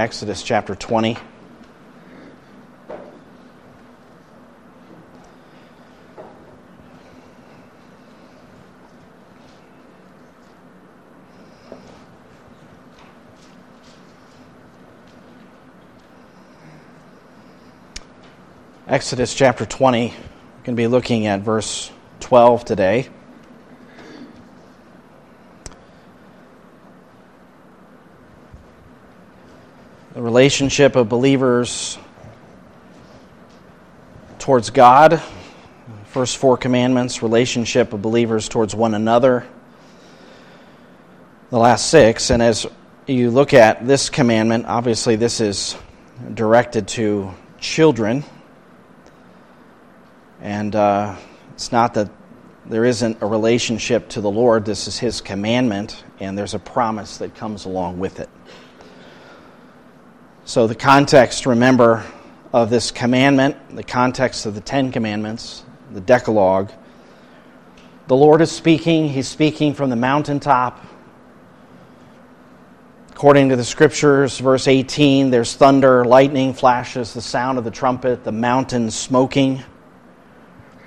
Exodus chapter 20. Exodus chapter 20. We're going to be looking at verse 12 today. The relationship of believers towards God, first four commandments, relationship of believers towards one another, the last six. And as you look at this commandment, obviously this is directed to children and uh, it's not that there isn't a relationship to the Lord, this is His commandment, and there's a promise that comes along with it. So, the context, remember, of this commandment, the context of the Ten Commandments, the Decalogue, the Lord is speaking. He's speaking from the mountaintop. According to the scriptures, verse 18, there's thunder, lightning flashes, the sound of the trumpet, the mountains smoking.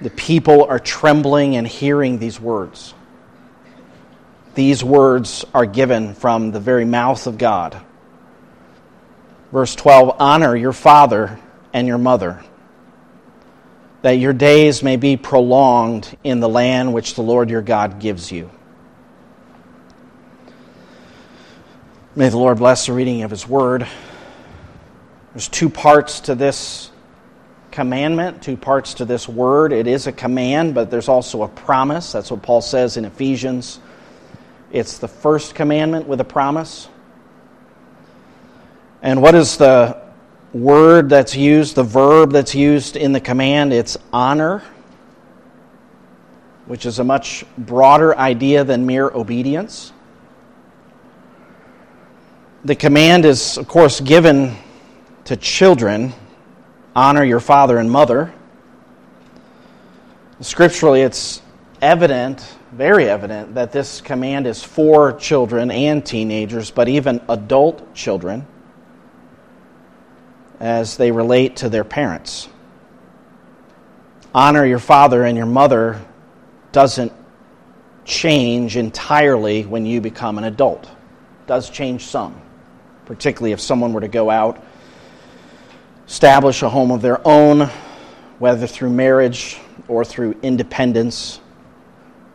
The people are trembling and hearing these words. These words are given from the very mouth of God. Verse 12 Honor your father and your mother, that your days may be prolonged in the land which the Lord your God gives you. May the Lord bless the reading of his word. There's two parts to this commandment, two parts to this word. It is a command, but there's also a promise. That's what Paul says in Ephesians. It's the first commandment with a promise. And what is the word that's used, the verb that's used in the command? It's honor, which is a much broader idea than mere obedience. The command is, of course, given to children honor your father and mother. Scripturally, it's evident, very evident, that this command is for children and teenagers, but even adult children as they relate to their parents. Honor your father and your mother doesn't change entirely when you become an adult. It does change some, particularly if someone were to go out establish a home of their own, whether through marriage or through independence,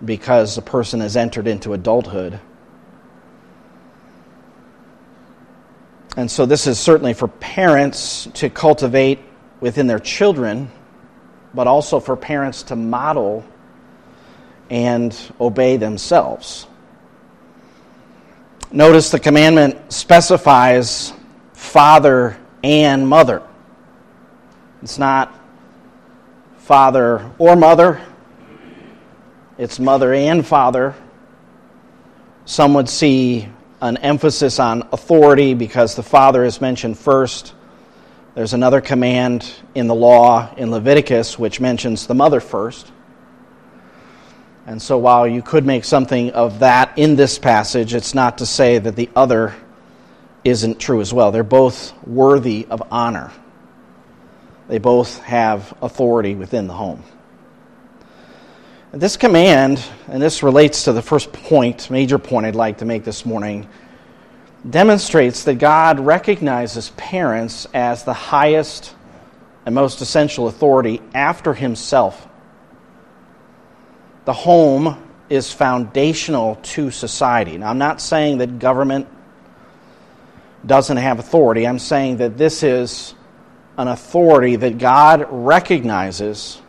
because a person has entered into adulthood. And so, this is certainly for parents to cultivate within their children, but also for parents to model and obey themselves. Notice the commandment specifies father and mother. It's not father or mother, it's mother and father. Some would see an emphasis on authority because the father is mentioned first. There's another command in the law in Leviticus which mentions the mother first. And so while you could make something of that in this passage, it's not to say that the other isn't true as well. They're both worthy of honor. They both have authority within the home. This command, and this relates to the first point, major point I'd like to make this morning, demonstrates that God recognizes parents as the highest and most essential authority after Himself. The home is foundational to society. Now, I'm not saying that government doesn't have authority, I'm saying that this is an authority that God recognizes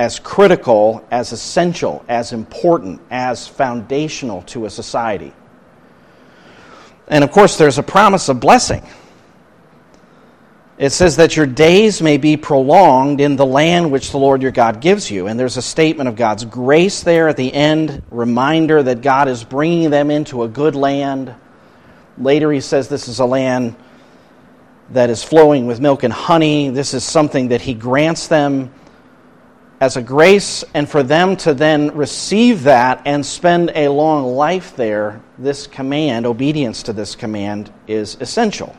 as critical, as essential, as important, as foundational to a society. And of course, there's a promise of blessing. It says that your days may be prolonged in the land which the Lord your God gives you. And there's a statement of God's grace there at the end, reminder that God is bringing them into a good land. Later, he says this is a land that is flowing with milk and honey. This is something that He grants them as a grace, and for them to then receive that and spend a long life there, this command, obedience to this command, is essential.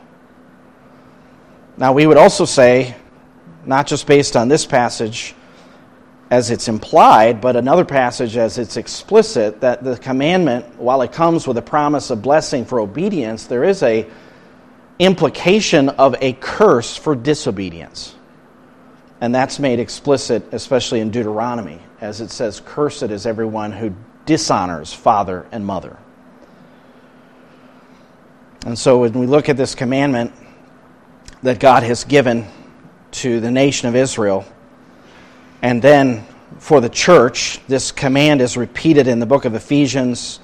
Now, we would also say, not just based on this passage as it's implied, but another passage as it's explicit, that the commandment, while it comes with a promise of blessing for obedience, there is a implication of a curse for disobedience. And that's made explicit, especially in Deuteronomy, as it says, Cursed is everyone who dishonors father and mother. And so when we look at this commandment that God has given to the nation of Israel, and then for the church, this command is repeated in the book of Ephesians.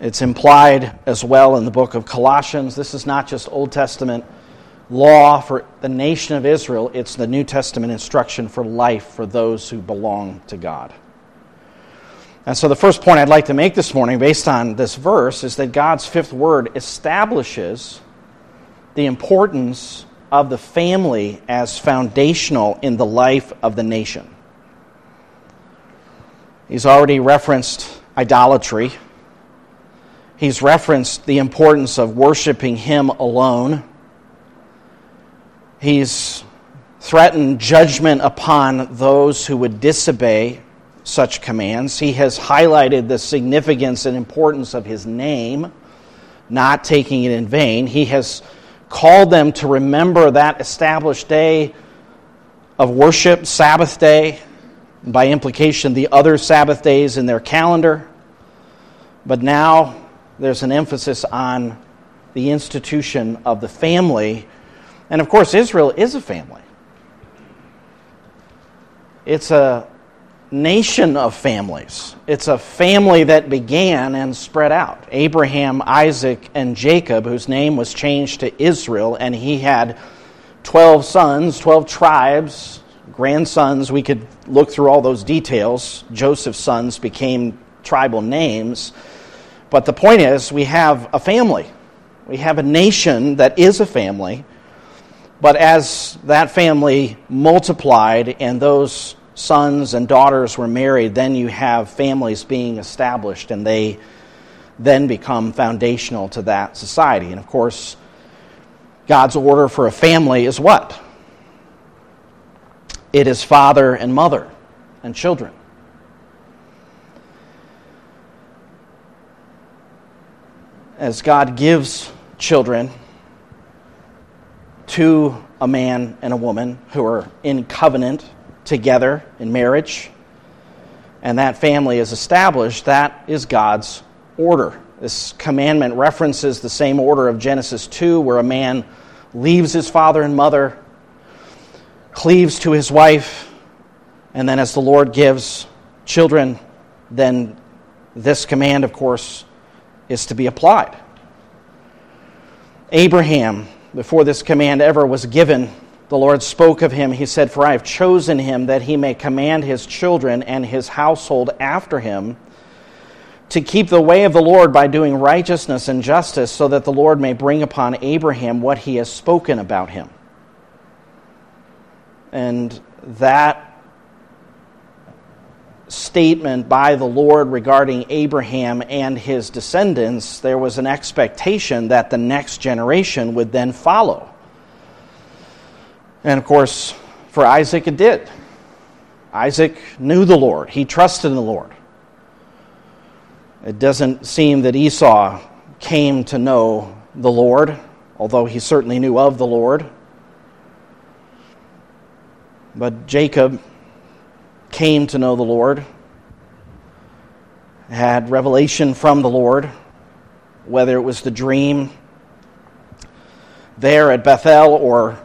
It's implied as well in the book of Colossians. This is not just Old Testament law for the nation of Israel, it's the New Testament instruction for life for those who belong to God. And so, the first point I'd like to make this morning, based on this verse, is that God's fifth word establishes the importance of the family as foundational in the life of the nation. He's already referenced idolatry. He's referenced the importance of worshiping Him alone. He's threatened judgment upon those who would disobey such commands. He has highlighted the significance and importance of his name, not taking it in vain. He has called them to remember that established day of worship, Sabbath day, by implication, the other Sabbath days in their calendar. But now there's an emphasis on the institution of the family and of course, Israel is a family. It's a nation of families. It's a family that began and spread out. Abraham, Isaac, and Jacob, whose name was changed to Israel, and he had 12 sons, 12 tribes, grandsons. We could look through all those details. Joseph's sons became tribal names. But the point is, we have a family. We have a nation that is a family but as that family multiplied and those sons and daughters were married, then you have families being established and they then become foundational to that society. And of course, God's order for a family is what? It is father and mother and children. As God gives children, to a man and a woman who are in covenant together in marriage, and that family is established, that is God's order. This commandment references the same order of Genesis 2, where a man leaves his father and mother, cleaves to his wife, and then as the Lord gives children, then this command, of course, is to be applied. Abraham before this command ever was given, the Lord spoke of him. He said, For I have chosen him that he may command his children and his household after him to keep the way of the Lord by doing righteousness and justice, so that the Lord may bring upon Abraham what he has spoken about him. And that statement by the Lord regarding Abraham and his descendants, there was an expectation that the next generation would then follow. And of course, for Isaac, it did. Isaac knew the Lord, he trusted in the Lord. It doesn't seem that Esau came to know the Lord, although he certainly knew of the Lord. But Jacob came to know the Lord, had revelation from the Lord, whether it was the dream there at Bethel or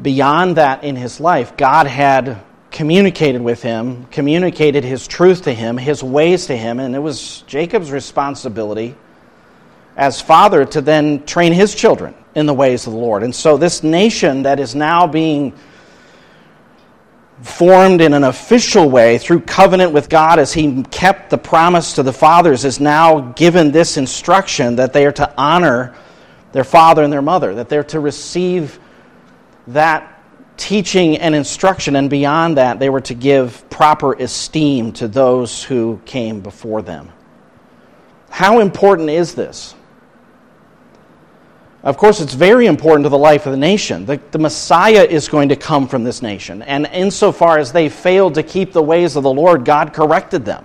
beyond that in his life, God had communicated with him, communicated his truth to him, his ways to him, and it was Jacob's responsibility as father to then train his children in the ways of the Lord. And so, this nation that is now being formed in an official way through covenant with God as he kept the promise to the fathers is now given this instruction that they are to honor their father and their mother, that they're to receive that teaching and instruction, and beyond that, they were to give proper esteem to those who came before them. How important is this? Of course, it's very important to the life of the nation. The, the, Messiah is going to come from this nation. And insofar as they failed to keep the ways of the Lord, God corrected them.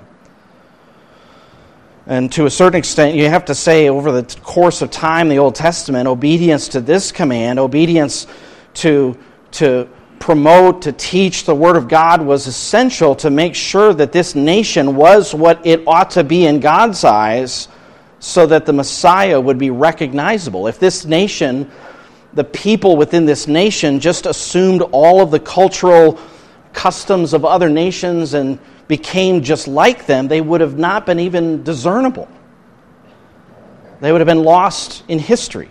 And to a certain extent, you have to say, over the course of time, the Old Testament, obedience to this command, obedience to, to promote, to teach the Word of God was essential to make sure that this nation was what it ought to be in God's eyes so that the Messiah would be recognizable. If this nation, the people within this nation, just assumed all of the cultural customs of other nations and became just like them, they would have not been even discernible. They would have been lost in history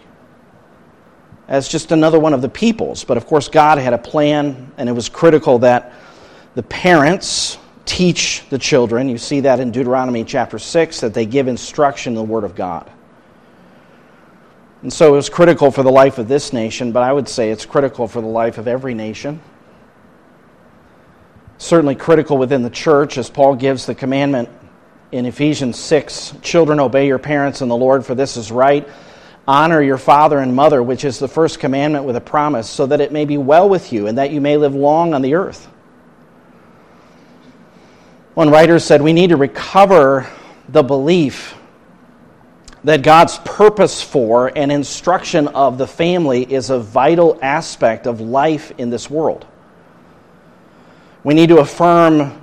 as just another one of the peoples. But of course, God had a plan, and it was critical that the parents teach the children. You see that in Deuteronomy chapter 6, that they give instruction in the Word of God. And so it was critical for the life of this nation, but I would say it's critical for the life of every nation. Certainly critical within the church, as Paul gives the commandment in Ephesians 6 Children, obey your parents in the Lord, for this is right. Honor your father and mother, which is the first commandment with a promise, so that it may be well with you and that you may live long on the earth. One writer said we need to recover the belief that God's purpose for and instruction of the family is a vital aspect of life in this world. We need to affirm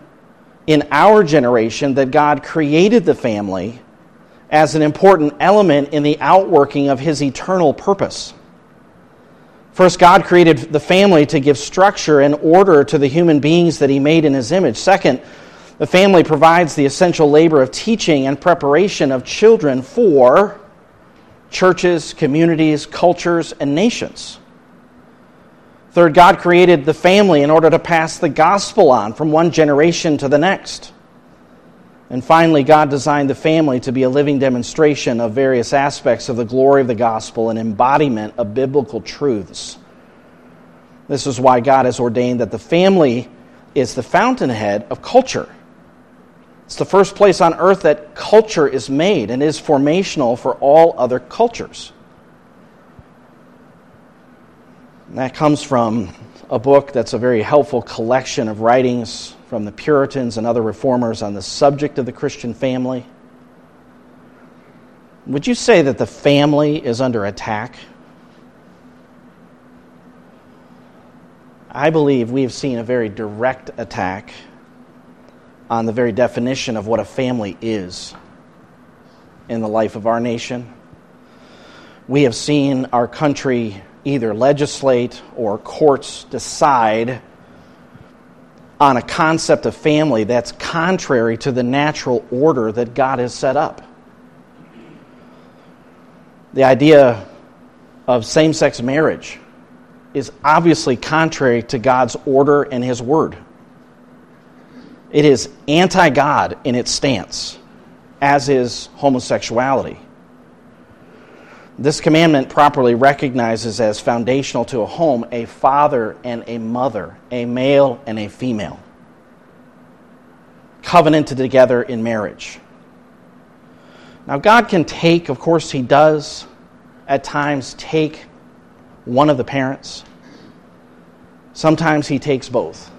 in our generation that God created the family as an important element in the outworking of his eternal purpose. First, God created the family to give structure and order to the human beings that he made in his image. Second, the family provides the essential labor of teaching and preparation of children for churches, communities, cultures, and nations. Third, God created the family in order to pass the gospel on from one generation to the next. And finally, God designed the family to be a living demonstration of various aspects of the glory of the gospel and embodiment of biblical truths. This is why God has ordained that the family is the fountainhead of culture. It's the first place on earth that culture is made and is formational for all other cultures. And that comes from a book that's a very helpful collection of writings from the Puritans and other reformers on the subject of the Christian family. Would you say that the family is under attack? I believe we have seen a very direct attack on the very definition of what a family is in the life of our nation. We have seen our country either legislate or courts decide on a concept of family that's contrary to the natural order that God has set up. The idea of same sex marriage is obviously contrary to God's order and His word. It is anti God in its stance, as is homosexuality. This commandment properly recognizes as foundational to a home a father and a mother, a male and a female, covenanted together in marriage. Now, God can take, of course, He does at times take one of the parents. Sometimes He takes both.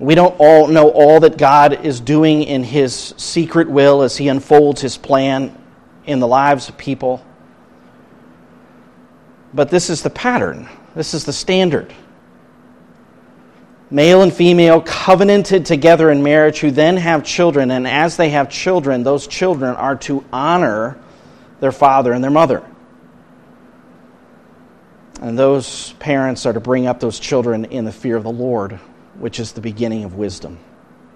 We don't all know all that God is doing in His secret will as He unfolds His plan in the lives of people. But this is the pattern, this is the standard. Male and female covenanted together in marriage who then have children, and as they have children, those children are to honor their father and their mother. And those parents are to bring up those children in the fear of the Lord which is the beginning of wisdom.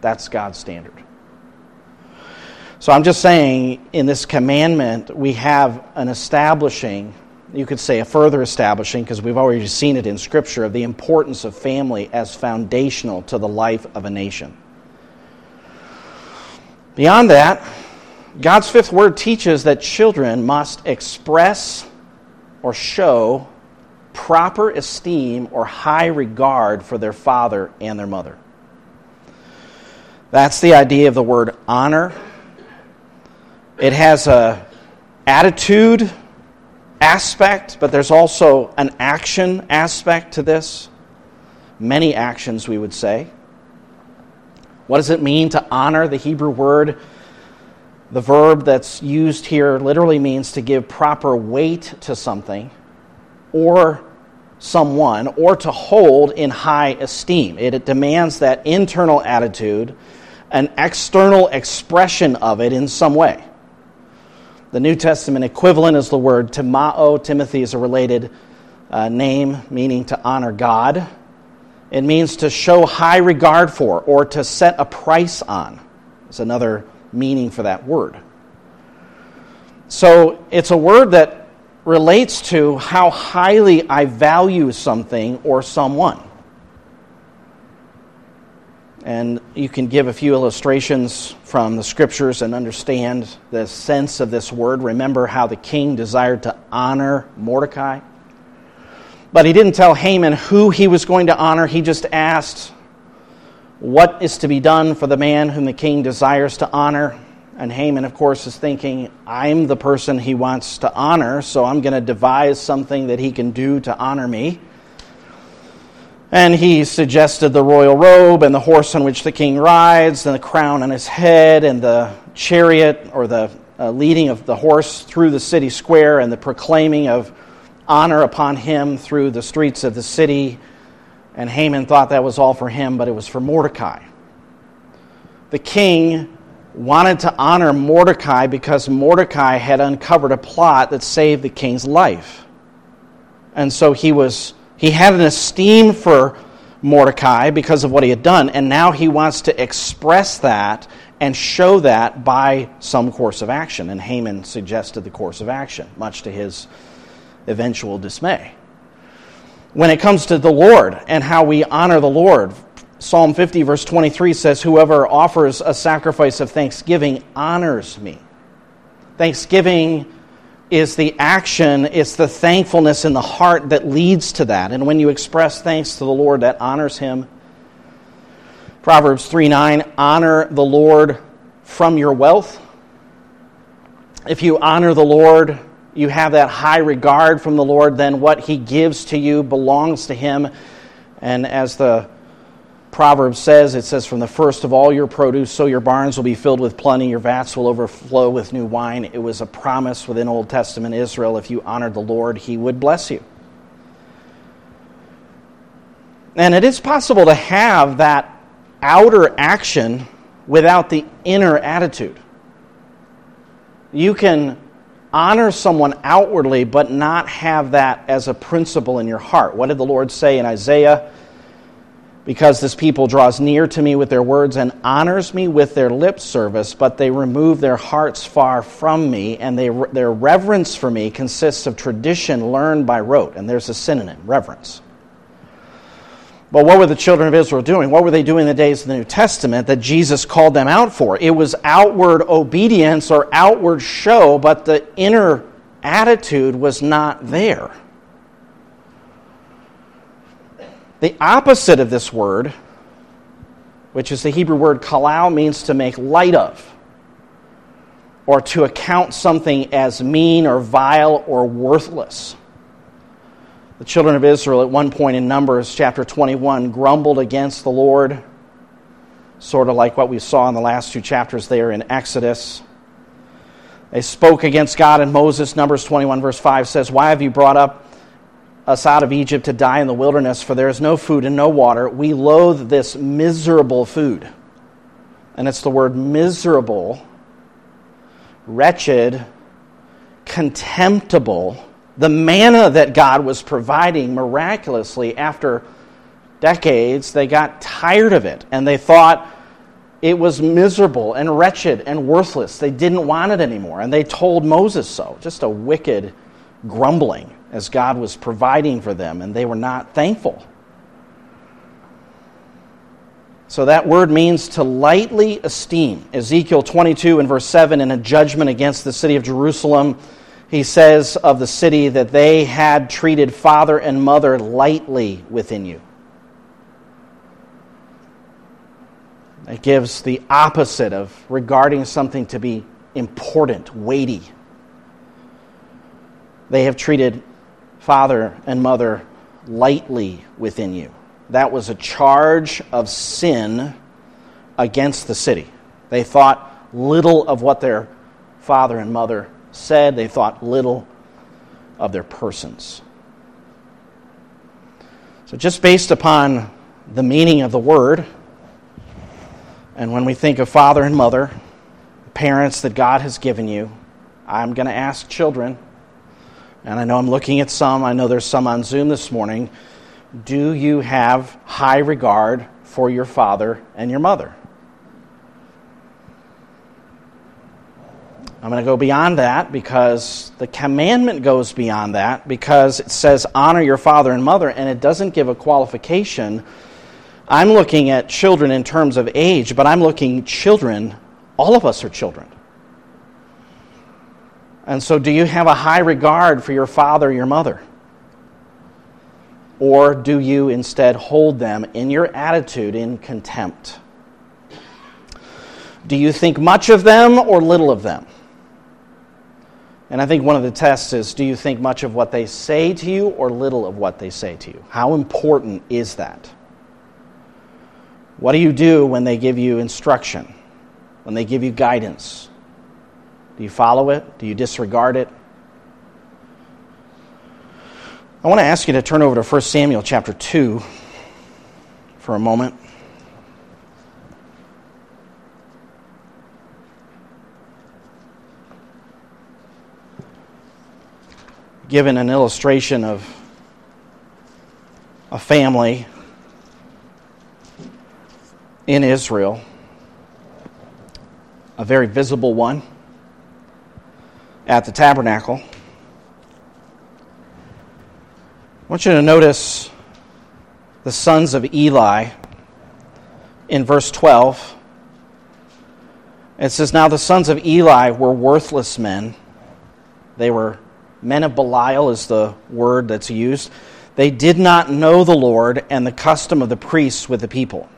That's God's standard. So I'm just saying, in this commandment, we have an establishing, you could say a further establishing, because we've already seen it in Scripture, of the importance of family as foundational to the life of a nation. Beyond that, God's fifth word teaches that children must express or show proper esteem or high regard for their father and their mother. That's the idea of the word honor. It has a attitude aspect, but there's also an action aspect to this. Many actions, we would say. What does it mean to honor? The Hebrew word, the verb that's used here, literally means to give proper weight to something or someone or to hold in high esteem. It, it demands that internal attitude, an external expression of it in some way. The New Testament equivalent is the word timao. Timothy is a related uh, name meaning to honor God. It means to show high regard for or to set a price on. It's another meaning for that word. So it's a word that relates to how highly I value something or someone. And you can give a few illustrations from the scriptures and understand the sense of this word. Remember how the king desired to honor Mordecai. But he didn't tell Haman who he was going to honor. He just asked, What is to be done for the man whom the king desires to honor? And Haman, of course, is thinking, I'm the person he wants to honor, so I'm going to devise something that he can do to honor me. And he suggested the royal robe and the horse on which the king rides, and the crown on his head, and the chariot or the uh, leading of the horse through the city square, and the proclaiming of honor upon him through the streets of the city. And Haman thought that was all for him, but it was for Mordecai. The king wanted to honor Mordecai because Mordecai had uncovered a plot that saved the king's life. And so he was he had an esteem for Mordecai because of what he had done, and now he wants to express that and show that by some course of action. And Haman suggested the course of action, much to his eventual dismay. When it comes to the Lord and how we honor the Lord, Psalm 50, verse 23 says, Whoever offers a sacrifice of thanksgiving honors me. Thanksgiving is the action, it's the thankfulness in the heart that leads to that. And when you express thanks to the Lord, that honors Him. Proverbs 3 9, honor the Lord from your wealth. If you honor the Lord, you have that high regard from the Lord, then what He gives to you belongs to Him. And as the Proverbs says, it says, From the first of all your produce, so your barns will be filled with plenty, your vats will overflow with new wine. It was a promise within Old Testament Israel if you honored the Lord, he would bless you. And it is possible to have that outer action without the inner attitude. You can honor someone outwardly, but not have that as a principle in your heart. What did the Lord say in Isaiah? Because this people draws near to me with their words and honors me with their lip service, but they remove their hearts far from me, and they, their reverence for me consists of tradition learned by rote. And there's a synonym, reverence. But what were the children of Israel doing? What were they doing in the days of the New Testament that Jesus called them out for? It was outward obedience or outward show, but the inner attitude was not there. The opposite of this word, which is the Hebrew word kalau, means to make light of or to account something as mean or vile or worthless. The children of Israel, at one point in Numbers chapter 21, grumbled against the Lord, sort of like what we saw in the last two chapters there in Exodus. They spoke against God, and Moses, Numbers 21, verse 5 says, Why have you brought up us out of Egypt to die in the wilderness, for there is no food and no water. We loathe this miserable food. And it's the word miserable, wretched, contemptible. The manna that God was providing miraculously after decades, they got tired of it and they thought it was miserable and wretched and worthless. They didn't want it anymore. And they told Moses so. Just a wicked grumbling as God was providing for them, and they were not thankful. So that word means to lightly esteem. Ezekiel 22 and verse 7, in a judgment against the city of Jerusalem, he says of the city that they had treated father and mother lightly within you. It gives the opposite of regarding something to be important, weighty. They have treated father and mother lightly within you. That was a charge of sin against the city. They thought little of what their father and mother said, they thought little of their persons. So, just based upon the meaning of the word, and when we think of father and mother, parents that God has given you, I'm going to ask children, and I know I'm looking at some, I know there's some on Zoom this morning. Do you have high regard for your father and your mother? I'm going to go beyond that because the commandment goes beyond that because it says honor your father and mother and it doesn't give a qualification. I'm looking at children in terms of age, but I'm looking children, all of us are children. And so do you have a high regard for your father your mother? Or do you instead hold them in your attitude in contempt? Do you think much of them or little of them? And I think one of the tests is do you think much of what they say to you or little of what they say to you? How important is that? What do you do when they give you instruction? When they give you guidance? Do you follow it? Do you disregard it? I want to ask you to turn over to 1 Samuel chapter 2 for a moment. given an illustration of a family in Israel, a very visible one at the tabernacle. I want you to notice the sons of Eli in verse 12. It says, Now the sons of Eli were worthless men. They were men of Belial is the word that's used. They did not know the Lord and the custom of the priests with the people.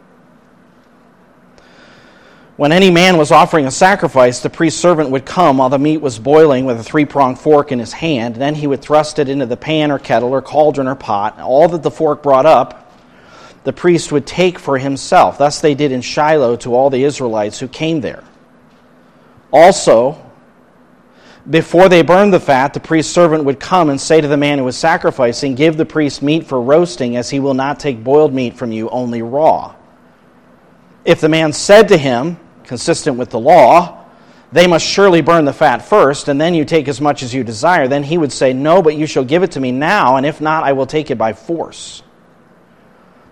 When any man was offering a sacrifice, the priest's servant would come while the meat was boiling with a three pronged fork in his hand. Then he would thrust it into the pan or kettle or cauldron or pot. All that the fork brought up, the priest would take for himself. Thus they did in Shiloh to all the Israelites who came there. Also, before they burned the fat, the priest's servant would come and say to the man who was sacrificing, Give the priest meat for roasting, as he will not take boiled meat from you, only raw. If the man said to him, consistent with the law, they must surely burn the fat first, and then you take as much as you desire, then he would say, No, but you shall give it to me now, and if not, I will take it by force.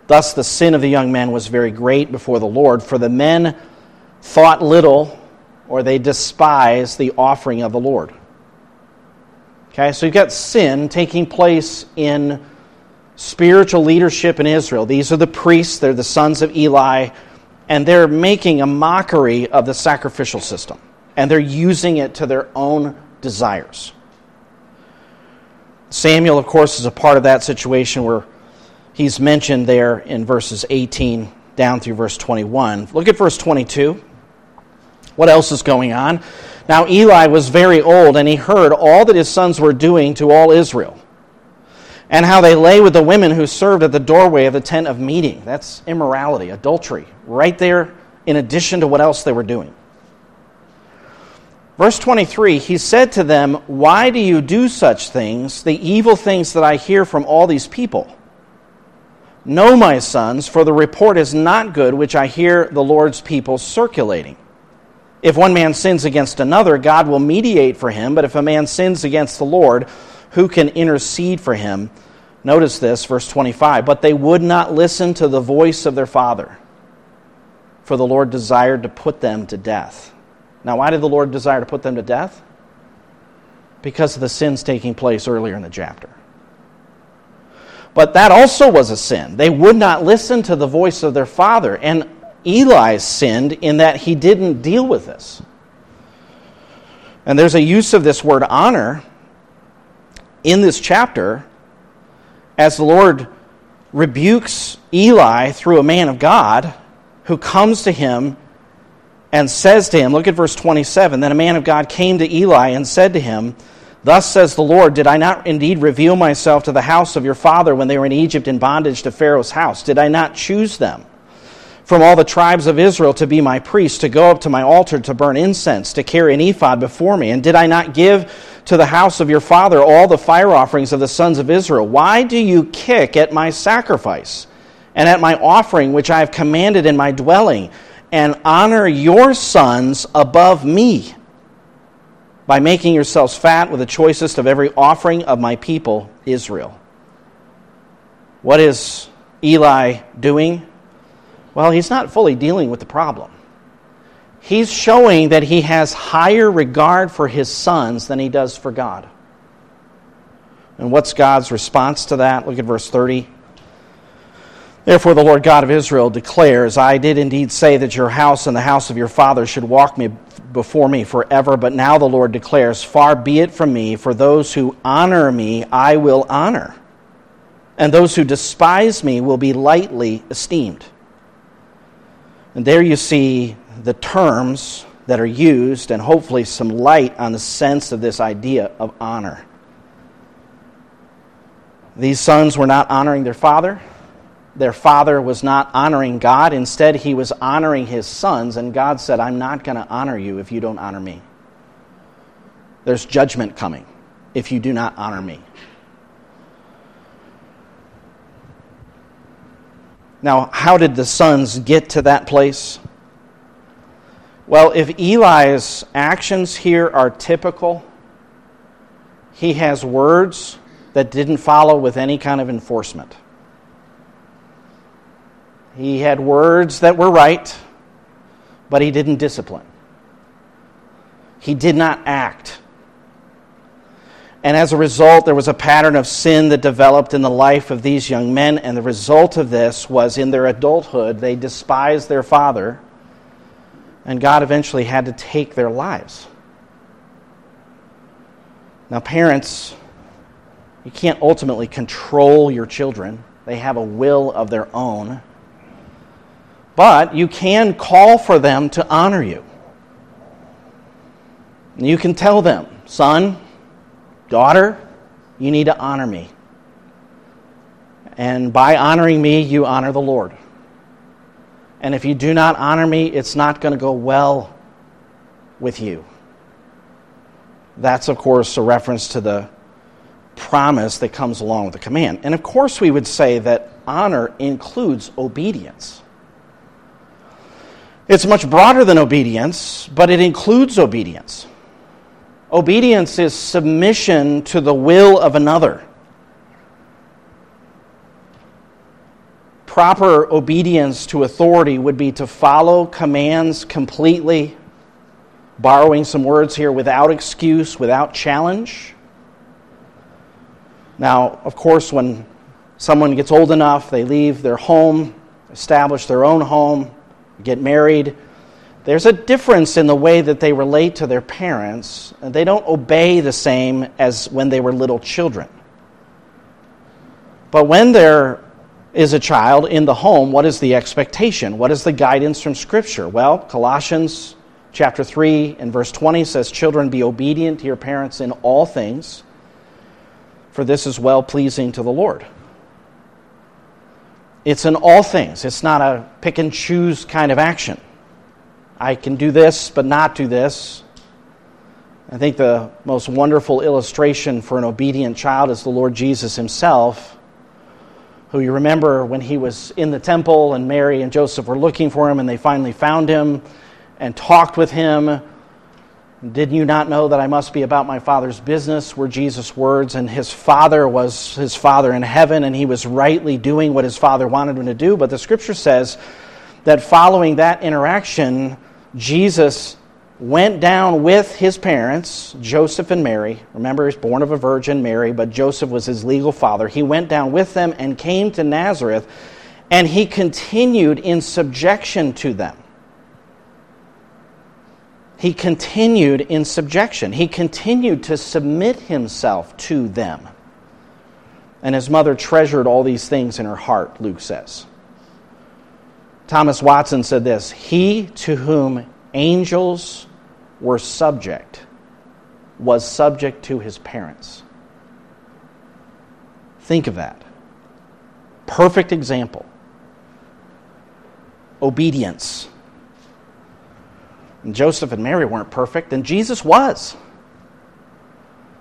Thus the sin of the young men was very great before the Lord, for the men thought little or they despise the offering of the Lord. Okay, so you've got sin taking place in spiritual leadership in Israel. These are the priests, they're the sons of Eli, and they're making a mockery of the sacrificial system, and they're using it to their own desires. Samuel, of course, is a part of that situation where he's mentioned there in verses 18 down through verse 21. Look at verse 22. What else is going on? Now Eli was very old, and he heard all that his sons were doing to all Israel, and how they lay with the women who served at the doorway of the tent of meeting. That's immorality, adultery, right there, in addition to what else they were doing. Verse 23 He said to them, Why do you do such things, the evil things that I hear from all these people? No, my sons, for the report is not good which I hear the Lord's people circulating. If one man sins against another, God will mediate for him. But if a man sins against the Lord, who can intercede for him? Notice this, verse 25. But they would not listen to the voice of their father, for the Lord desired to put them to death. Now, why did the Lord desire to put them to death? Because of the sins taking place earlier in the chapter. But that also was a sin. They would not listen to the voice of their father. And Eli sinned in that he didn't deal with this. And there's a use of this word honor in this chapter as the Lord rebukes Eli through a man of God who comes to him and says to him, look at verse 27. Then a man of God came to Eli and said to him, Thus says the Lord, Did I not indeed reveal myself to the house of your father when they were in Egypt in bondage to Pharaoh's house? Did I not choose them from all the tribes of Israel to be my priests, to go up to my altar to burn incense, to carry an ephod before me? And did I not give to the house of your father all the fire offerings of the sons of Israel? Why do you kick at my sacrifice and at my offering which I have commanded in my dwelling, and honor your sons above me? by making yourselves fat with the choicest of every offering of my people, Israel. What is Eli doing? Well, he's not fully dealing with the problem. He's showing that he has higher regard for his sons than he does for God. And what's God's response to that? Look at verse 30. Therefore, the Lord God of Israel declares, I did indeed say that your house and the house of your father should walk me before me forever, but now the Lord declares, Far be it from me, for those who honor me I will honor, and those who despise me will be lightly esteemed. And there you see the terms that are used, and hopefully some light on the sense of this idea of honor. These sons were not honoring their father their father was not honoring God. Instead, he was honoring his sons, and God said, I'm not going to honor you if you don't honor me. There's judgment coming if you do not honor me. Now, how did the sons get to that place? Well, if Eli's actions here are typical, he has words that didn't follow with any kind of enforcement. He had words that were right, but he didn't discipline. He did not act. And as a result, there was a pattern of sin that developed in the life of these young men. And the result of this was in their adulthood, they despised their father, and God eventually had to take their lives. Now, parents, you can't ultimately control your children, they have a will of their own. But you can call for them to honor you. You can tell them, son, daughter, you need to honor me. And by honoring me, you honor the Lord. And if you do not honor me, it's not going to go well with you. That's, of course, a reference to the promise that comes along with the command. And of course, we would say that honor includes obedience. It's much broader than obedience, but it includes obedience. Obedience is submission to the will of another. Proper obedience to authority would be to follow commands completely, borrowing some words here, without excuse, without challenge. Now, of course, when someone gets old enough, they leave their home, establish their own home, get married, there's a difference in the way that they relate to their parents. They don't obey the same as when they were little children. But when there is a child in the home, what is the expectation? What is the guidance from Scripture? Well, Colossians chapter 3 and verse 20 says, Children, be obedient to your parents in all things, for this is well pleasing to the Lord. It's in all things. It's not a pick and choose kind of action. I can do this, but not do this. I think the most wonderful illustration for an obedient child is the Lord Jesus himself, who you remember when he was in the temple and Mary and Joseph were looking for him and they finally found him and talked with him did you not know that I must be about my Father's business? were Jesus' words. And his Father was his Father in heaven, and he was rightly doing what his Father wanted him to do. But the scripture says that following that interaction, Jesus went down with his parents, Joseph and Mary. Remember, he's born of a virgin, Mary, but Joseph was his legal father. He went down with them and came to Nazareth, and he continued in subjection to them he continued in subjection. He continued to submit himself to them. And his mother treasured all these things in her heart, Luke says. Thomas Watson said this He to whom angels were subject was subject to his parents. Think of that. Perfect example. Obedience. And Joseph and Mary weren't perfect, and Jesus was.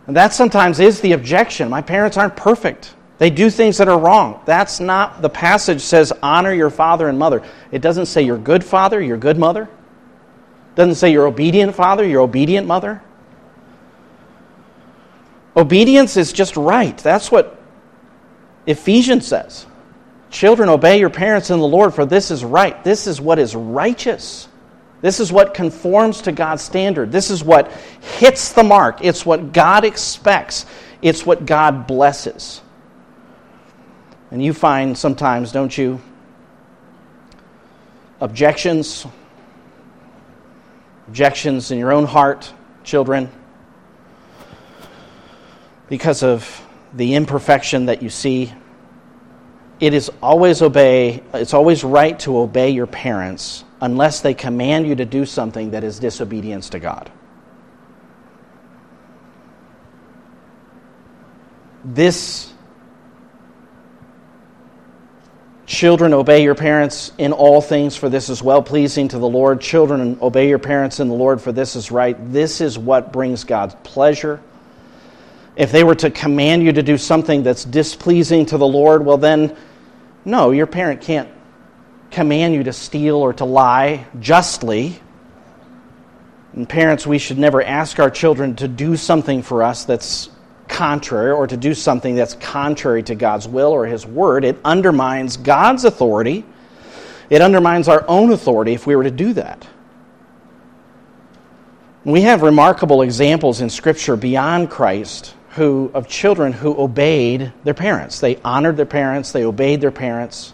And that sometimes is the objection. My parents aren't perfect. They do things that are wrong. That's not, the passage says, honor your father and mother. It doesn't say your good father, your good mother. Doesn't say your obedient father, your obedient mother. Obedience is just right. That's what Ephesians says. Children, obey your parents in the Lord, for this is right. This is what is righteous. This is what conforms to God's standard. This is what hits the mark. It's what God expects. It's what God blesses. And you find sometimes, don't you, objections, objections in your own heart, children, because of the imperfection that you see. It is always obey, it's always right to obey your parents unless they command you to do something that is disobedience to God. This Children, obey your parents in all things, for this is well pleasing to the Lord. Children, obey your parents in the Lord, for this is right. This is what brings God's pleasure. If they were to command you to do something that's displeasing to the Lord, well, then, no, your parent can't command you to steal or to lie justly. And parents, we should never ask our children to do something for us that's contrary or to do something that's contrary to God's will or His word. It undermines God's authority. It undermines our own authority if we were to do that. We have remarkable examples in Scripture beyond Christ who, of children who obeyed their parents. They honored their parents, they obeyed their parents.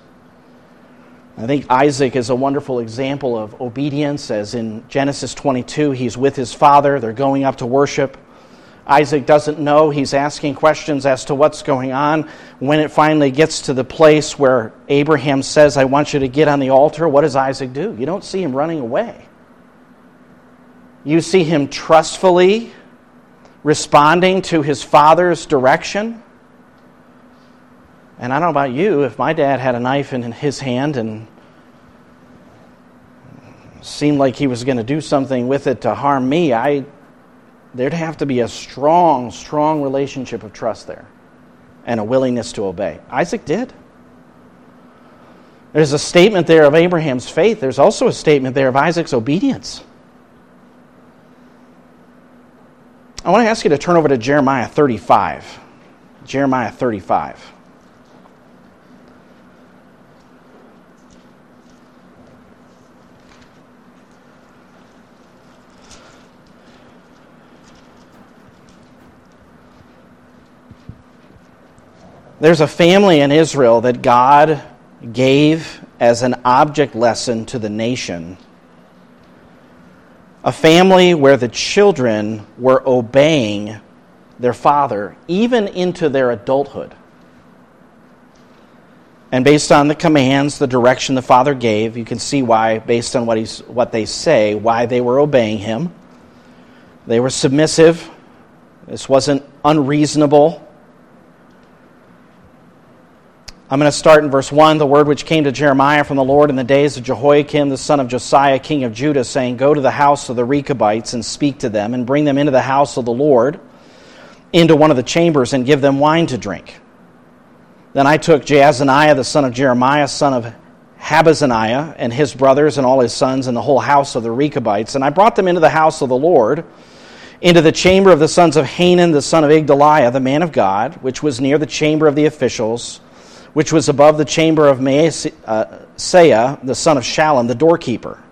I think Isaac is a wonderful example of obedience, as in Genesis 22, he's with his father, they're going up to worship. Isaac doesn't know. He's asking questions as to what's going on. When it finally gets to the place where Abraham says, I want you to get on the altar, what does Isaac do? You don't see him running away. You see him trustfully responding to his father's direction. And I don't know about you, if my dad had a knife in his hand and seemed like he was going to do something with it to harm me, I, there'd have to be a strong, strong relationship of trust there and a willingness to obey. Isaac did. There's a statement there of Abraham's faith, there's also a statement there of Isaac's obedience. I want to ask you to turn over to Jeremiah 35. Jeremiah 35. There's a family in Israel that God gave as an object lesson to the nation. A family where the children were obeying their father even into their adulthood. And based on the commands, the direction the father gave, you can see why, based on what, he's, what they say, why they were obeying him. They were submissive. This wasn't unreasonable. I'm going to start in verse 1 the word which came to Jeremiah from the Lord in the days of Jehoiakim, the son of Josiah, king of Judah, saying, Go to the house of the Rechabites and speak to them, and bring them into the house of the Lord, into one of the chambers, and give them wine to drink. Then I took Jaazaniah, the son of Jeremiah, son of Habazziniah, and his brothers and all his sons, and the whole house of the Rechabites, and I brought them into the house of the Lord, into the chamber of the sons of Hanan, the son of Igdaliah, the man of God, which was near the chamber of the officials which was above the chamber of Maaseiah, uh, the son of Shallum, the doorkeeper.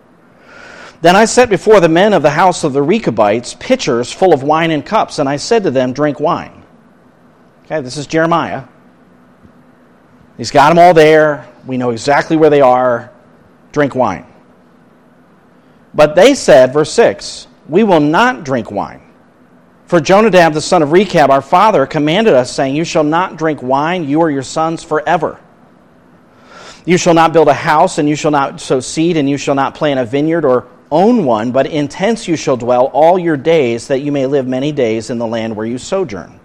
Then I set before the men of the house of the Rechabites pitchers full of wine and cups, and I said to them, Drink wine. Okay, this is Jeremiah. He's got them all there. We know exactly where they are. Drink wine. But they said, verse 6, We will not drink wine. For Jonadab, the son of Rechab, our father, commanded us, saying, You shall not drink wine, you or your sons, forever. You shall not build a house, and you shall not sow seed, and you shall not plant a vineyard or own one, but in tents you shall dwell all your days, that you may live many days in the land where you sojourn.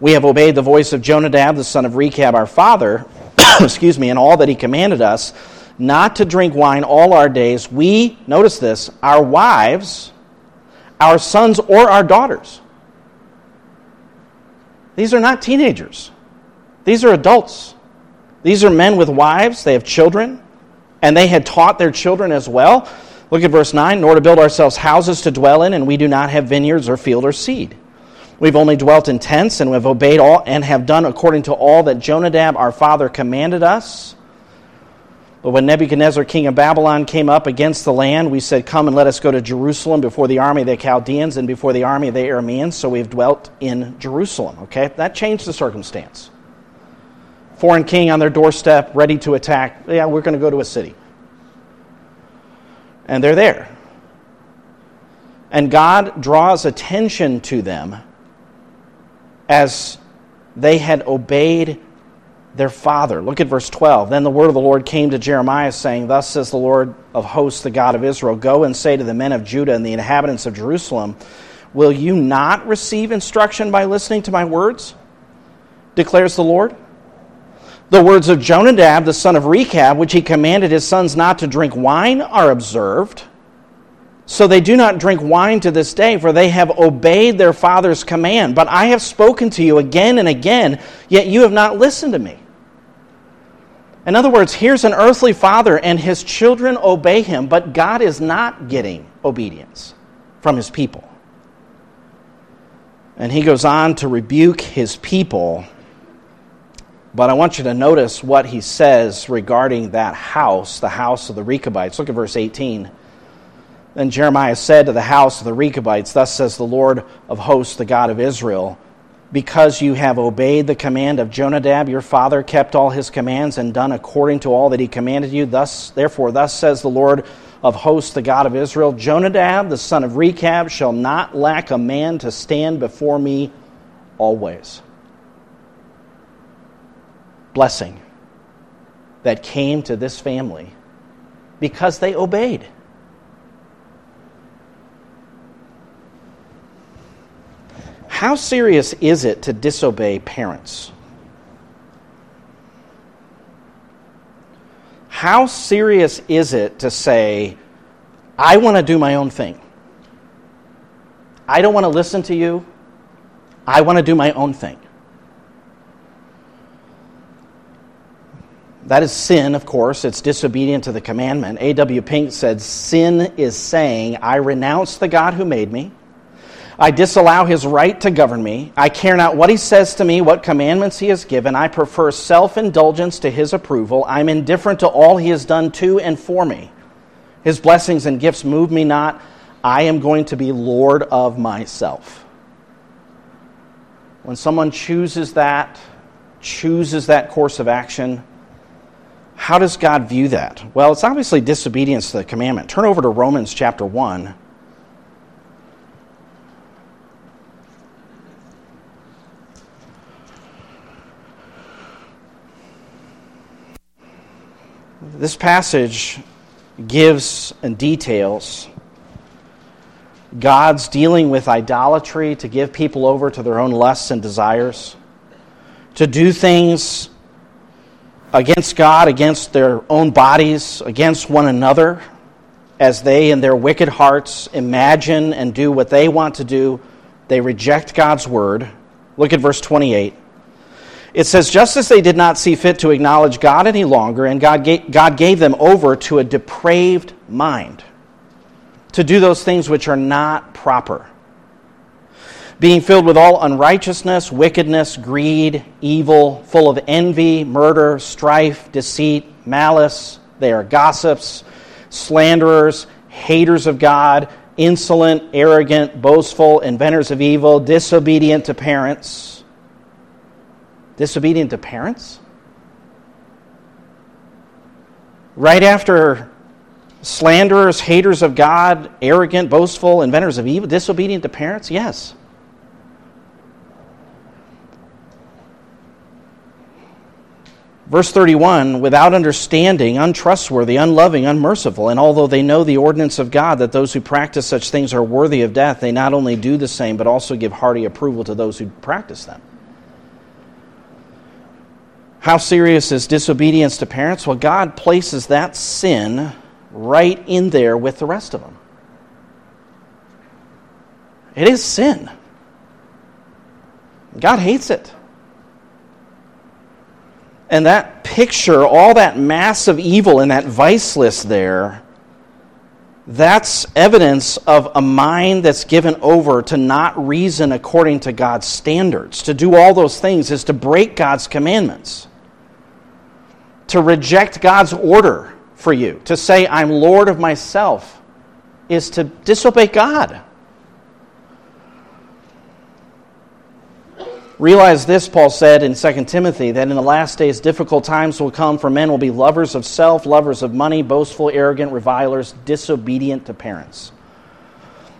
We have obeyed the voice of Jonadab, the son of Rechab, our father, excuse me, in all that he commanded us, not to drink wine all our days. We, notice this, our wives, our sons, or our daughters. These are not teenagers, these are adults. These are men with wives, they have children, and they had taught their children as well. Look at verse 9 nor to build ourselves houses to dwell in, and we do not have vineyards or field or seed. We've only dwelt in tents, and we've obeyed all and have done according to all that Jonadab our father commanded us. But when Nebuchadnezzar, king of Babylon, came up against the land, we said, Come and let us go to Jerusalem before the army of the Chaldeans and before the army of the Arameans. So we've dwelt in Jerusalem. Okay? That changed the circumstance. Foreign king on their doorstep, ready to attack. Yeah, we're going to go to a city. And they're there. And God draws attention to them as they had obeyed their father. Look at verse 12. Then the word of the Lord came to Jeremiah, saying, Thus says the Lord of hosts, the God of Israel Go and say to the men of Judah and the inhabitants of Jerusalem, Will you not receive instruction by listening to my words? declares the Lord. The words of Jonadab, the son of Rechab, which he commanded his sons not to drink wine, are observed so they do not drink wine to this day, for they have obeyed their father's command. But I have spoken to you again and again, yet you have not listened to me. In other words, here's an earthly father, and his children obey him, but God is not getting obedience from his people. And he goes on to rebuke his people. But I want you to notice what he says regarding that house, the house of the Rechabites. Look at verse 18. Then Jeremiah said to the house of the Rechabites, Thus says the Lord of hosts, the God of Israel, because you have obeyed the command of Jonadab your father, kept all his commands, and done according to all that he commanded you, thus therefore thus says the Lord of hosts, the God of Israel, Jonadab, the son of Rechab, shall not lack a man to stand before me always. Blessing that came to this family because they obeyed. How serious is it to disobey parents? How serious is it to say, I want to do my own thing? I don't want to listen to you. I want to do my own thing. That is sin, of course. It's disobedient to the commandment. A.W. Pink said, Sin is saying, I renounce the God who made me. I disallow his right to govern me. I care not what he says to me, what commandments he has given. I prefer self indulgence to his approval. I'm indifferent to all he has done to and for me. His blessings and gifts move me not. I am going to be Lord of myself. When someone chooses that, chooses that course of action, how does God view that? Well, it's obviously disobedience to the commandment. Turn over to Romans chapter 1. This passage gives and details God's dealing with idolatry to give people over to their own lusts and desires, to do things against God, against their own bodies, against one another, as they in their wicked hearts imagine and do what they want to do. They reject God's word. Look at verse 28. It says, just as they did not see fit to acknowledge God any longer, and God gave, God gave them over to a depraved mind to do those things which are not proper. Being filled with all unrighteousness, wickedness, greed, evil, full of envy, murder, strife, deceit, malice. They are gossips, slanderers, haters of God, insolent, arrogant, boastful, inventors of evil, disobedient to parents disobedient to parents? Right after slanderers, haters of God, arrogant, boastful, inventors of evil, disobedient to parents? Yes. Verse 31 without understanding, untrustworthy, unloving, unmerciful, and although they know the ordinance of God that those who practice such things are worthy of death, they not only do the same, but also give hearty approval to those who practice them. How serious is disobedience to parents? Well, God places that sin right in there with the rest of them. It is sin. God hates it. And that picture, all that massive evil in that vice list there, that's evidence of a mind that's given over to not reason according to God's standards. To do all those things is to break God's commandments, to reject God's order for you. To say, I'm Lord of myself, is to disobey God. Realize this, Paul said in 2 Timothy, that in the last days difficult times will come, for men will be lovers of self, lovers of money, boastful, arrogant, revilers, disobedient to parents,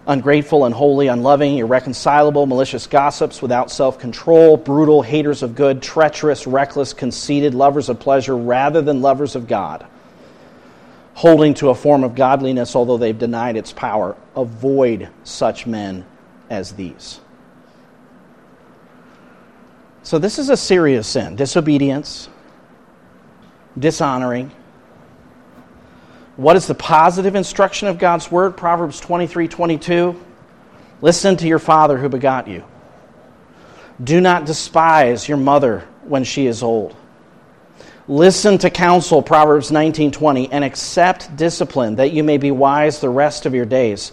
ungrateful, unholy, unloving, irreconcilable, malicious gossips, without self control, brutal, haters of good, treacherous, reckless, conceited, lovers of pleasure rather than lovers of God, holding to a form of godliness although they've denied its power. Avoid such men as these. So, this is a serious sin disobedience, dishonoring. What is the positive instruction of God's word? Proverbs 23 22. Listen to your father who begot you. Do not despise your mother when she is old. Listen to counsel, Proverbs 19:20, and accept discipline that you may be wise the rest of your days.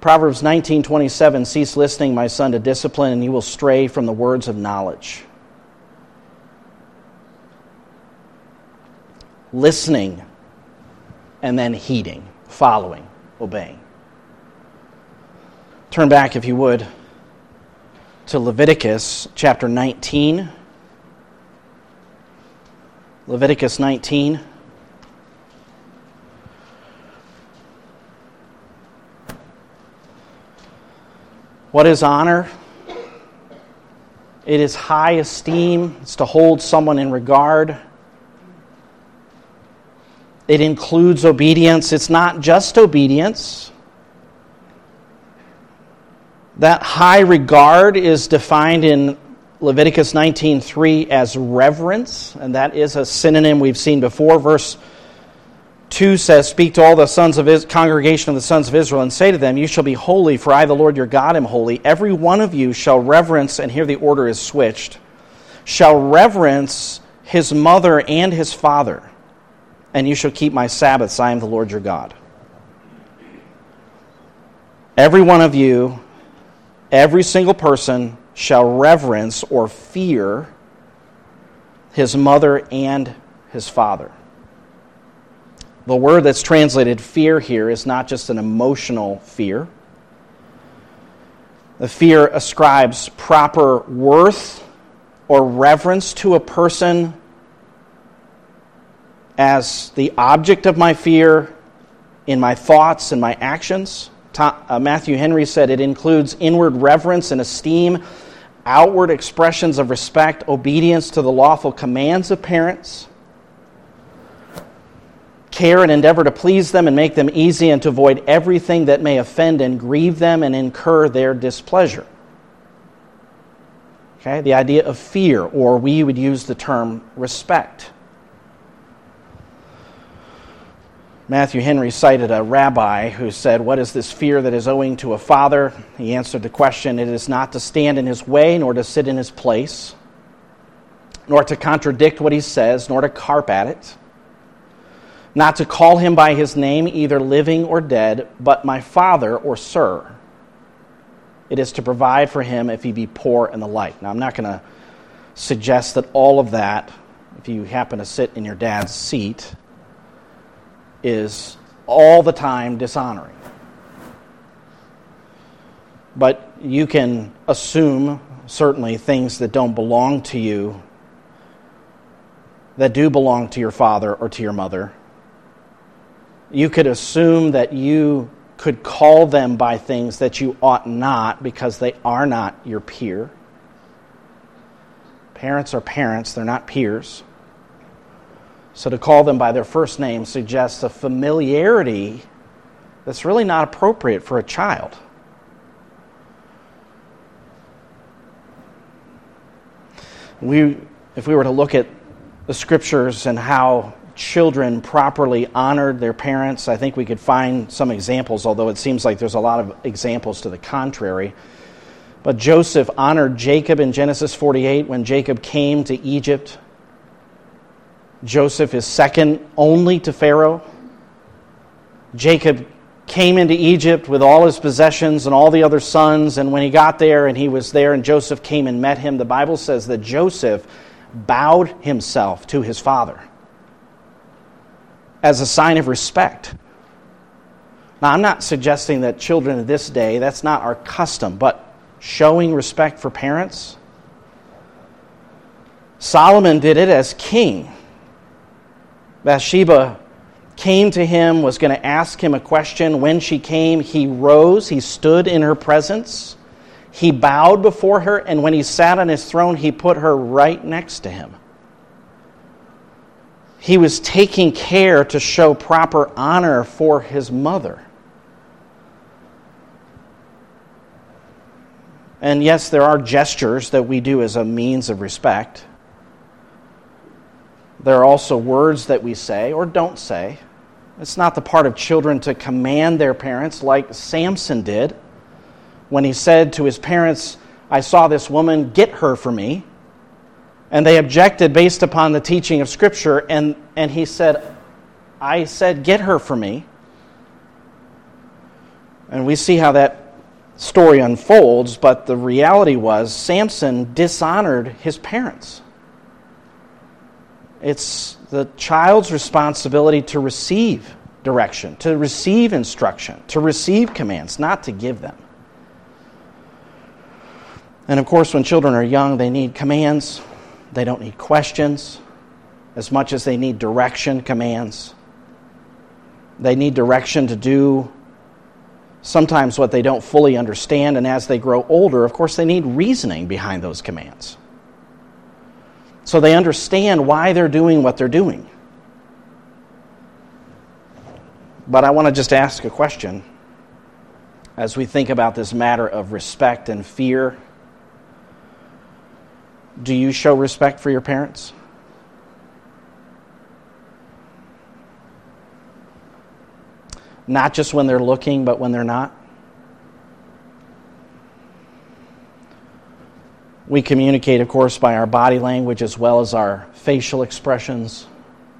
Proverbs 19:27 Cease listening, my son, to discipline and you will stray from the words of knowledge. Listening and then heeding, following, obeying. Turn back if you would to Leviticus chapter 19. Leviticus 19. What is honor? It is high esteem. It's to hold someone in regard. It includes obedience. It's not just obedience. That high regard is defined in Leviticus 19:3 as reverence, and that is a synonym we've seen before. Verse 2 says, Speak to all the sons of his congregation of the sons of Israel, and say to them, You shall be holy, for I, the Lord your God, am holy. Every one of you shall reverence, and here the order is switched, shall reverence his mother and his father, and you shall keep my Sabbaths. I am the Lord your God. Every one of you, every single person, shall reverence or fear his mother and his father. The word that's translated fear here is not just an emotional fear. The fear ascribes proper worth or reverence to a person as the object of my fear in my thoughts and my actions. Uh, Matthew Henry said it includes inward reverence and esteem, outward expressions of respect, obedience to the lawful commands of parents care and endeavor to please them and make them easy and to avoid everything that may offend and grieve them and incur their displeasure. Okay, the idea of fear, or we would use the term respect. Matthew Henry cited a rabbi who said, What is this fear that is owing to a father? He answered the question It is not to stand in his way, nor to sit in his place, nor to contradict what he says, nor to carp at it not to call him by his name, either living or dead, but my father or sir. It is to provide for him if he be poor and the like. Now, I'm not going to suggest that all of that, if you happen to sit in your dad's seat, is all the time dishonoring. But you can assume, certainly, things that don't belong to you that do belong to your father or to your mother you could assume that you could call them by things that you ought not because they are not your peer. Parents are parents, they're not peers. So to call them by their first name suggests a familiarity that's really not appropriate for a child. We, if we were to look at the scriptures and how children properly honored their parents, I think we could find some examples, although it seems like there's a lot of examples to the contrary. But Joseph honored Jacob in Genesis 48 when Jacob came to Egypt. Joseph is second only to Pharaoh. Jacob came into Egypt with all his possessions and all the other sons, and when he got there and he was there and Joseph came and met him, the Bible says that Joseph bowed himself to his father as a sign of respect. Now, I'm not suggesting that children of this day, that's not our custom, but showing respect for parents. Solomon did it as king. Bathsheba came to him, was going to ask him a question. When she came, he rose, he stood in her presence, he bowed before her, and when he sat on his throne, he put her right next to him. He was taking care to show proper honor for his mother. And yes, there are gestures that we do as a means of respect. There are also words that we say or don't say. It's not the part of children to command their parents like Samson did when he said to his parents, I saw this woman, get her for me. And they objected based upon the teaching of Scripture, and, and he said, I said, get her for me. And we see how that story unfolds, but the reality was Samson dishonored his parents. It's the child's responsibility to receive direction, to receive instruction, to receive commands, not to give them. And of course, when children are young, they need commands, they don't need questions as much as they need direction, commands. They need direction to do sometimes what they don't fully understand, and as they grow older, of course, they need reasoning behind those commands. So they understand why they're doing what they're doing. But I want to just ask a question as we think about this matter of respect and fear. Do you show respect for your parents? Not just when they're looking, but when they're not. We communicate, of course, by our body language as well as our facial expressions.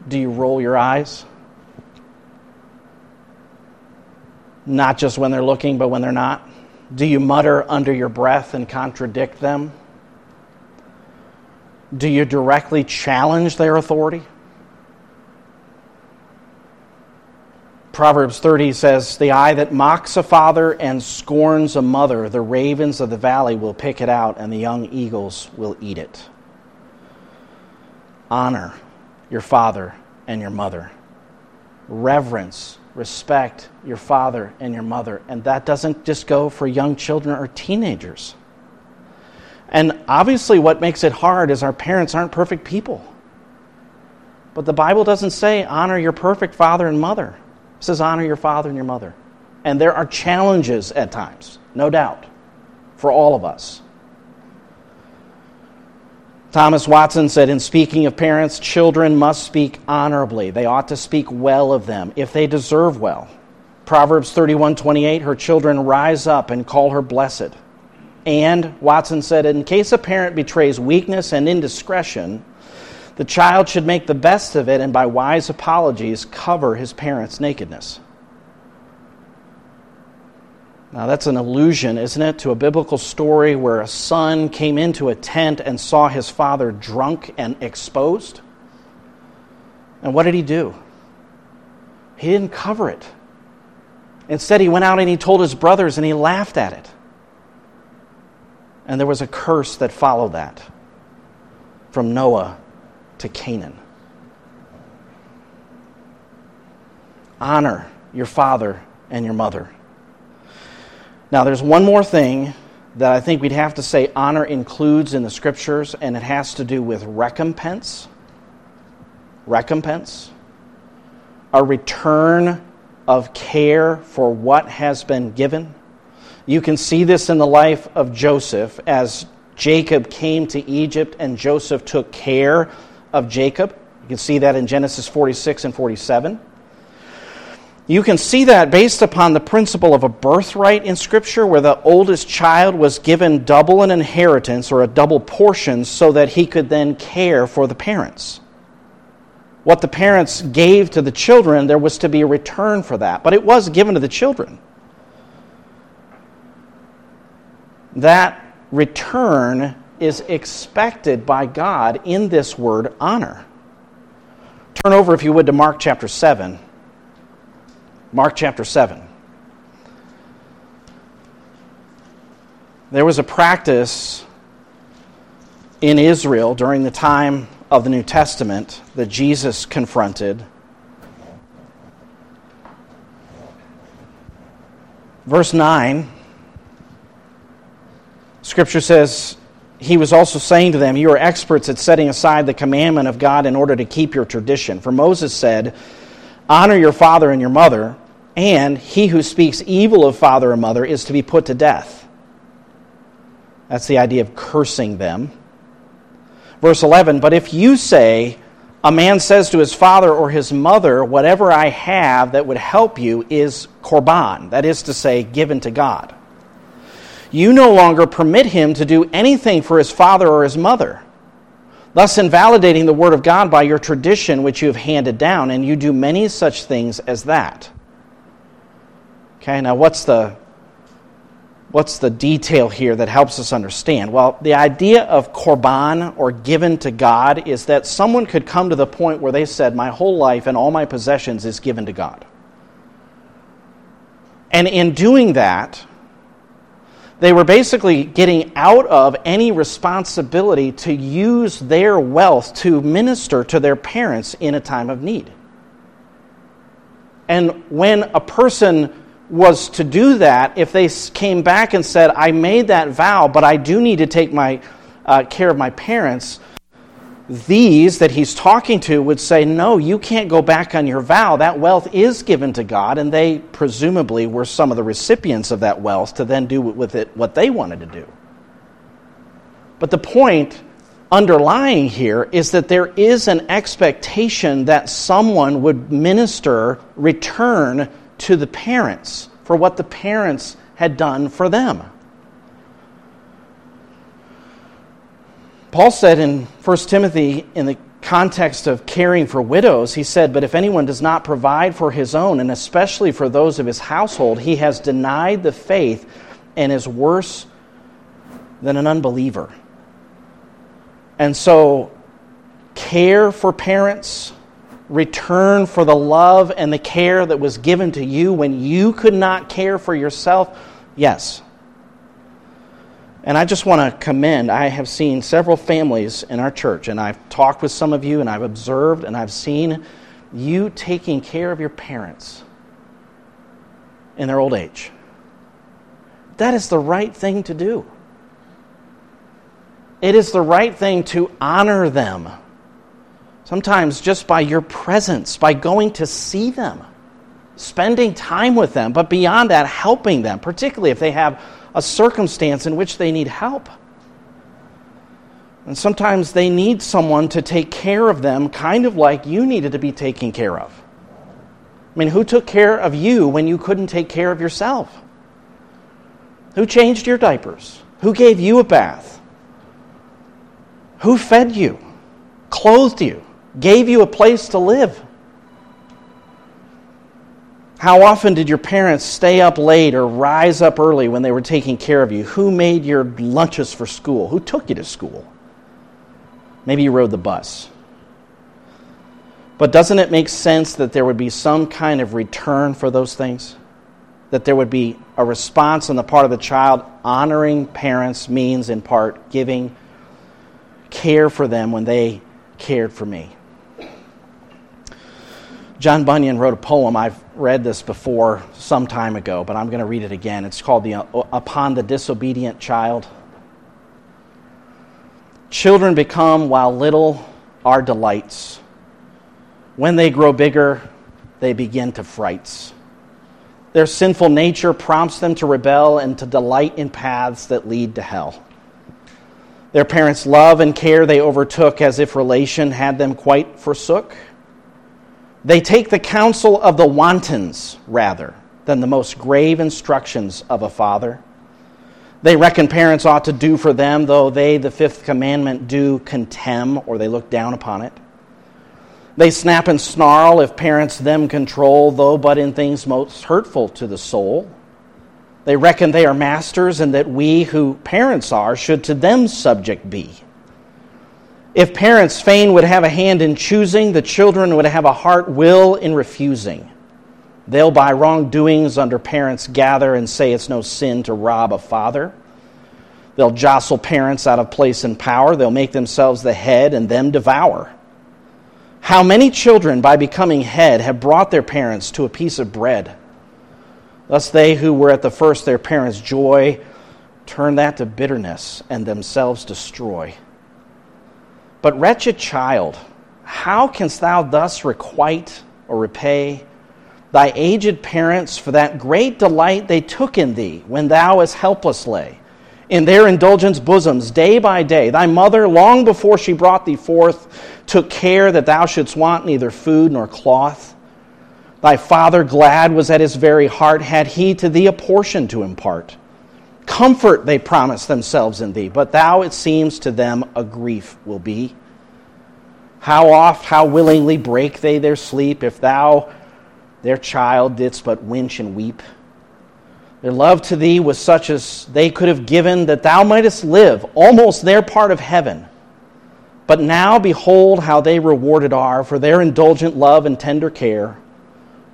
Do you roll your eyes? Not just when they're looking, but when they're not. Do you mutter under your breath and contradict them? Do you directly challenge their authority? Proverbs 30 says, The eye that mocks a father and scorns a mother, the ravens of the valley will pick it out, and the young eagles will eat it. Honor your father and your mother. Reverence, respect your father and your mother. And that doesn't just go for young children or teenagers. And obviously, what makes it hard is our parents aren't perfect people. But the Bible doesn't say honor your perfect father and mother. It says, honor your father and your mother. And there are challenges at times, no doubt, for all of us. Thomas Watson said, in speaking of parents, children must speak honorably. They ought to speak well of them if they deserve well. Proverbs 31:28, her children rise up and call her blessed. And Watson said, in case a parent betrays weakness and indiscretion, the child should make the best of it and by wise apologies cover his parents' nakedness. Now, that's an allusion, isn't it, to a biblical story where a son came into a tent and saw his father drunk and exposed? And what did he do? He didn't cover it. Instead, he went out and he told his brothers and he laughed at it. And there was a curse that followed that from Noah to Canaan. Honor your father and your mother. Now, there's one more thing that I think we'd have to say honor includes in the scriptures, and it has to do with recompense. recompense, a return of care for what has been given. You can see this in the life of Joseph as Jacob came to Egypt and Joseph took care of Jacob. You can see that in Genesis 46 and 47. You can see that based upon the principle of a birthright in Scripture, where the oldest child was given double an inheritance or a double portion so that he could then care for the parents. What the parents gave to the children, there was to be a return for that, but it was given to the children. That return is expected by God in this word honor. Turn over, if you would, to Mark chapter 7. Mark chapter 7. There was a practice in Israel during the time of the New Testament that Jesus confronted. Verse 9, Scripture says, He was also saying to them, You are experts at setting aside the commandment of God in order to keep your tradition. For Moses said, Honor your father and your mother, and he who speaks evil of father or mother is to be put to death. That's the idea of cursing them. Verse 11 But if you say, a man says to his father or his mother, Whatever I have that would help you is korban, that is to say, given to God. You no longer permit him to do anything for his father or his mother thus invalidating the word of God by your tradition which you have handed down, and you do many such things as that. Okay, now what's the what's the detail here that helps us understand? Well, the idea of korban or given to God is that someone could come to the point where they said, My whole life and all my possessions is given to God. And in doing that, they were basically getting out of any responsibility to use their wealth to minister to their parents in a time of need. And when a person was to do that, if they came back and said, I made that vow, but I do need to take my, uh, care of my parents, these that he's talking to would say, No, you can't go back on your vow. That wealth is given to God, and they presumably were some of the recipients of that wealth to then do with it what they wanted to do. But the point underlying here is that there is an expectation that someone would minister, return to the parents for what the parents had done for them. Paul said in 1 Timothy, in the context of caring for widows, he said, But if anyone does not provide for his own, and especially for those of his household, he has denied the faith and is worse than an unbeliever. And so, care for parents, return for the love and the care that was given to you when you could not care for yourself, yes, and I just want to commend, I have seen several families in our church, and I've talked with some of you, and I've observed, and I've seen you taking care of your parents in their old age. That is the right thing to do. It is the right thing to honor them. Sometimes just by your presence, by going to see them, spending time with them, but beyond that, helping them, particularly if they have a circumstance in which they need help. And sometimes they need someone to take care of them, kind of like you needed to be taken care of. I mean, who took care of you when you couldn't take care of yourself? Who changed your diapers? Who gave you a bath? Who fed you, clothed you, gave you a place to live? How often did your parents stay up late or rise up early when they were taking care of you? Who made your lunches for school? Who took you to school? Maybe you rode the bus. But doesn't it make sense that there would be some kind of return for those things? That there would be a response on the part of the child. Honoring parents means, in part, giving care for them when they cared for me. John Bunyan wrote a poem. I've read this before some time ago, but I'm going to read it again. It's called the, uh, Upon the Disobedient Child. Children become, while little, our delights. When they grow bigger, they begin to frights. Their sinful nature prompts them to rebel and to delight in paths that lead to hell. Their parents' love and care they overtook as if relation had them quite forsook. They take the counsel of the wantons rather than the most grave instructions of a father. They reckon parents ought to do for them, though they, the fifth commandment, do contemn or they look down upon it. They snap and snarl if parents them control, though but in things most hurtful to the soul. They reckon they are masters and that we, who parents are, should to them subject be. If parents fain would have a hand in choosing, the children would have a heart will in refusing. They'll by wrongdoings under parents gather and say it's no sin to rob a father. They'll jostle parents out of place and power. They'll make themselves the head and them devour. How many children, by becoming head, have brought their parents to a piece of bread? Thus, they who were at the first their parents' joy turn that to bitterness and themselves destroy. But, wretched child, how canst thou thus requite or repay thy aged parents for that great delight they took in thee when thou as helpless lay? in their indulgence bosoms day by day. Thy mother, long before she brought thee forth, took care that thou shouldst want neither food nor cloth. Thy father glad was at his very heart, had he to thee a portion to impart. Comfort they promise themselves in thee, but thou, it seems to them, a grief will be. How oft, how willingly break they their sleep, if thou, their child, didst but winch and weep. Their love to thee was such as they could have given that thou mightest live, almost their part of heaven. But now behold how they rewarded are for their indulgent love and tender care.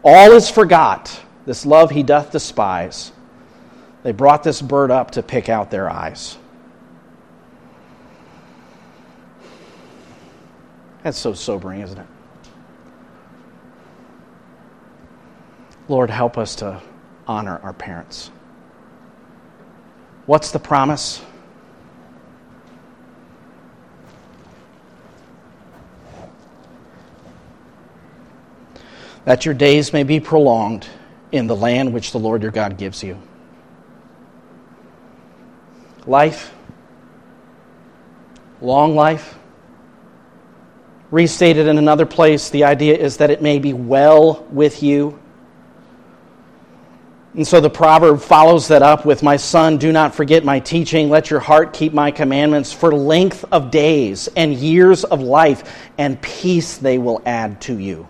All is forgot, this love he doth despise. They brought this bird up to pick out their eyes. That's so sobering, isn't it? Lord, help us to honor our parents. What's the promise? That your days may be prolonged in the land which the Lord your God gives you. Life, long life. Restated in another place, the idea is that it may be well with you and so the proverb follows that up with My son, do not forget my teaching. Let your heart keep my commandments for length of days and years of life, and peace they will add to you.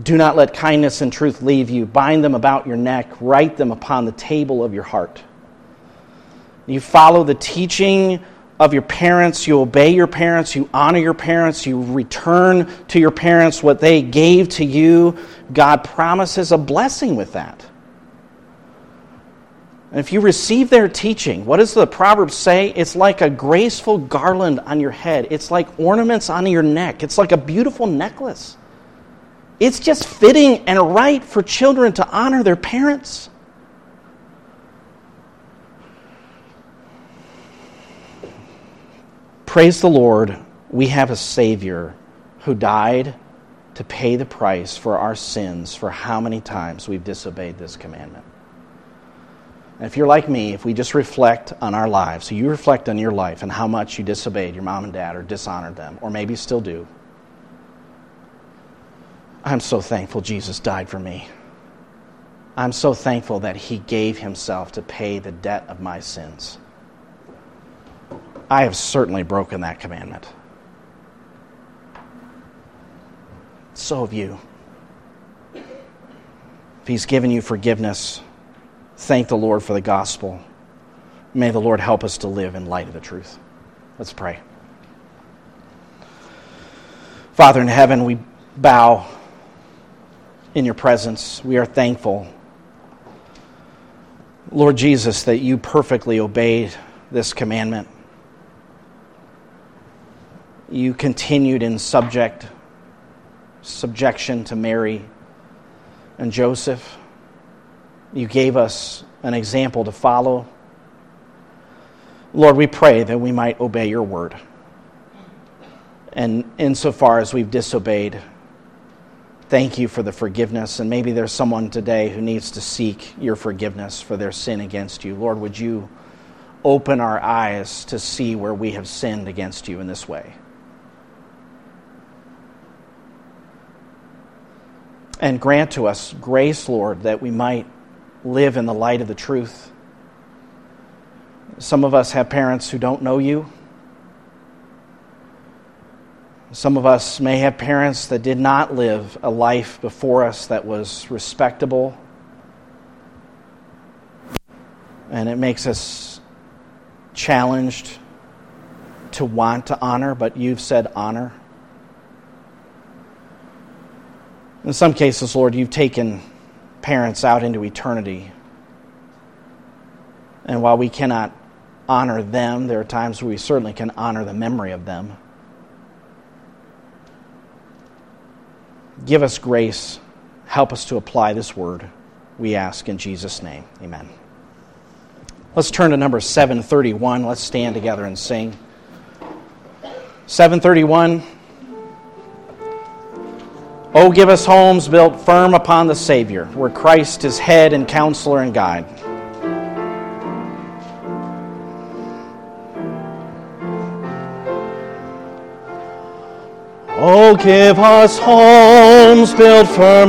Do not let kindness and truth leave you. Bind them about your neck, write them upon the table of your heart. You follow the teaching of your parents, you obey your parents, you honor your parents, you return to your parents what they gave to you, God promises a blessing with that. And if you receive their teaching, what does the proverb say? It's like a graceful garland on your head. It's like ornaments on your neck. It's like a beautiful necklace. It's just fitting and right for children to honor their parents. Praise the Lord, we have a Savior who died to pay the price for our sins for how many times we've disobeyed this commandment. And if you're like me, if we just reflect on our lives, so you reflect on your life and how much you disobeyed your mom and dad or dishonored them, or maybe still do, I'm so thankful Jesus died for me. I'm so thankful that he gave himself to pay the debt of my sins. I have certainly broken that commandment. So have you. If He's given you forgiveness, thank the Lord for the gospel. May the Lord help us to live in light of the truth. Let's pray. Father in heaven, we bow in your presence. We are thankful, Lord Jesus, that you perfectly obeyed this commandment you continued in subject subjection to Mary and Joseph. You gave us an example to follow. Lord, we pray that we might obey your word. And insofar as we've disobeyed, thank you for the forgiveness. And maybe there's someone today who needs to seek your forgiveness for their sin against you. Lord, would you open our eyes to see where we have sinned against you in this way? And grant to us grace, Lord, that we might live in the light of the truth. Some of us have parents who don't know you. Some of us may have parents that did not live a life before us that was respectable. And it makes us challenged to want to honor, but you've said honor. In some cases, Lord, you've taken parents out into eternity. And while we cannot honor them, there are times where we certainly can honor the memory of them. Give us grace. Help us to apply this word, we ask in Jesus' name. Amen. Let's turn to number 731. Let's stand together and sing. 731. Oh, give us homes built firm upon the Savior, where Christ is head and counselor and guide. Oh, give us homes built firm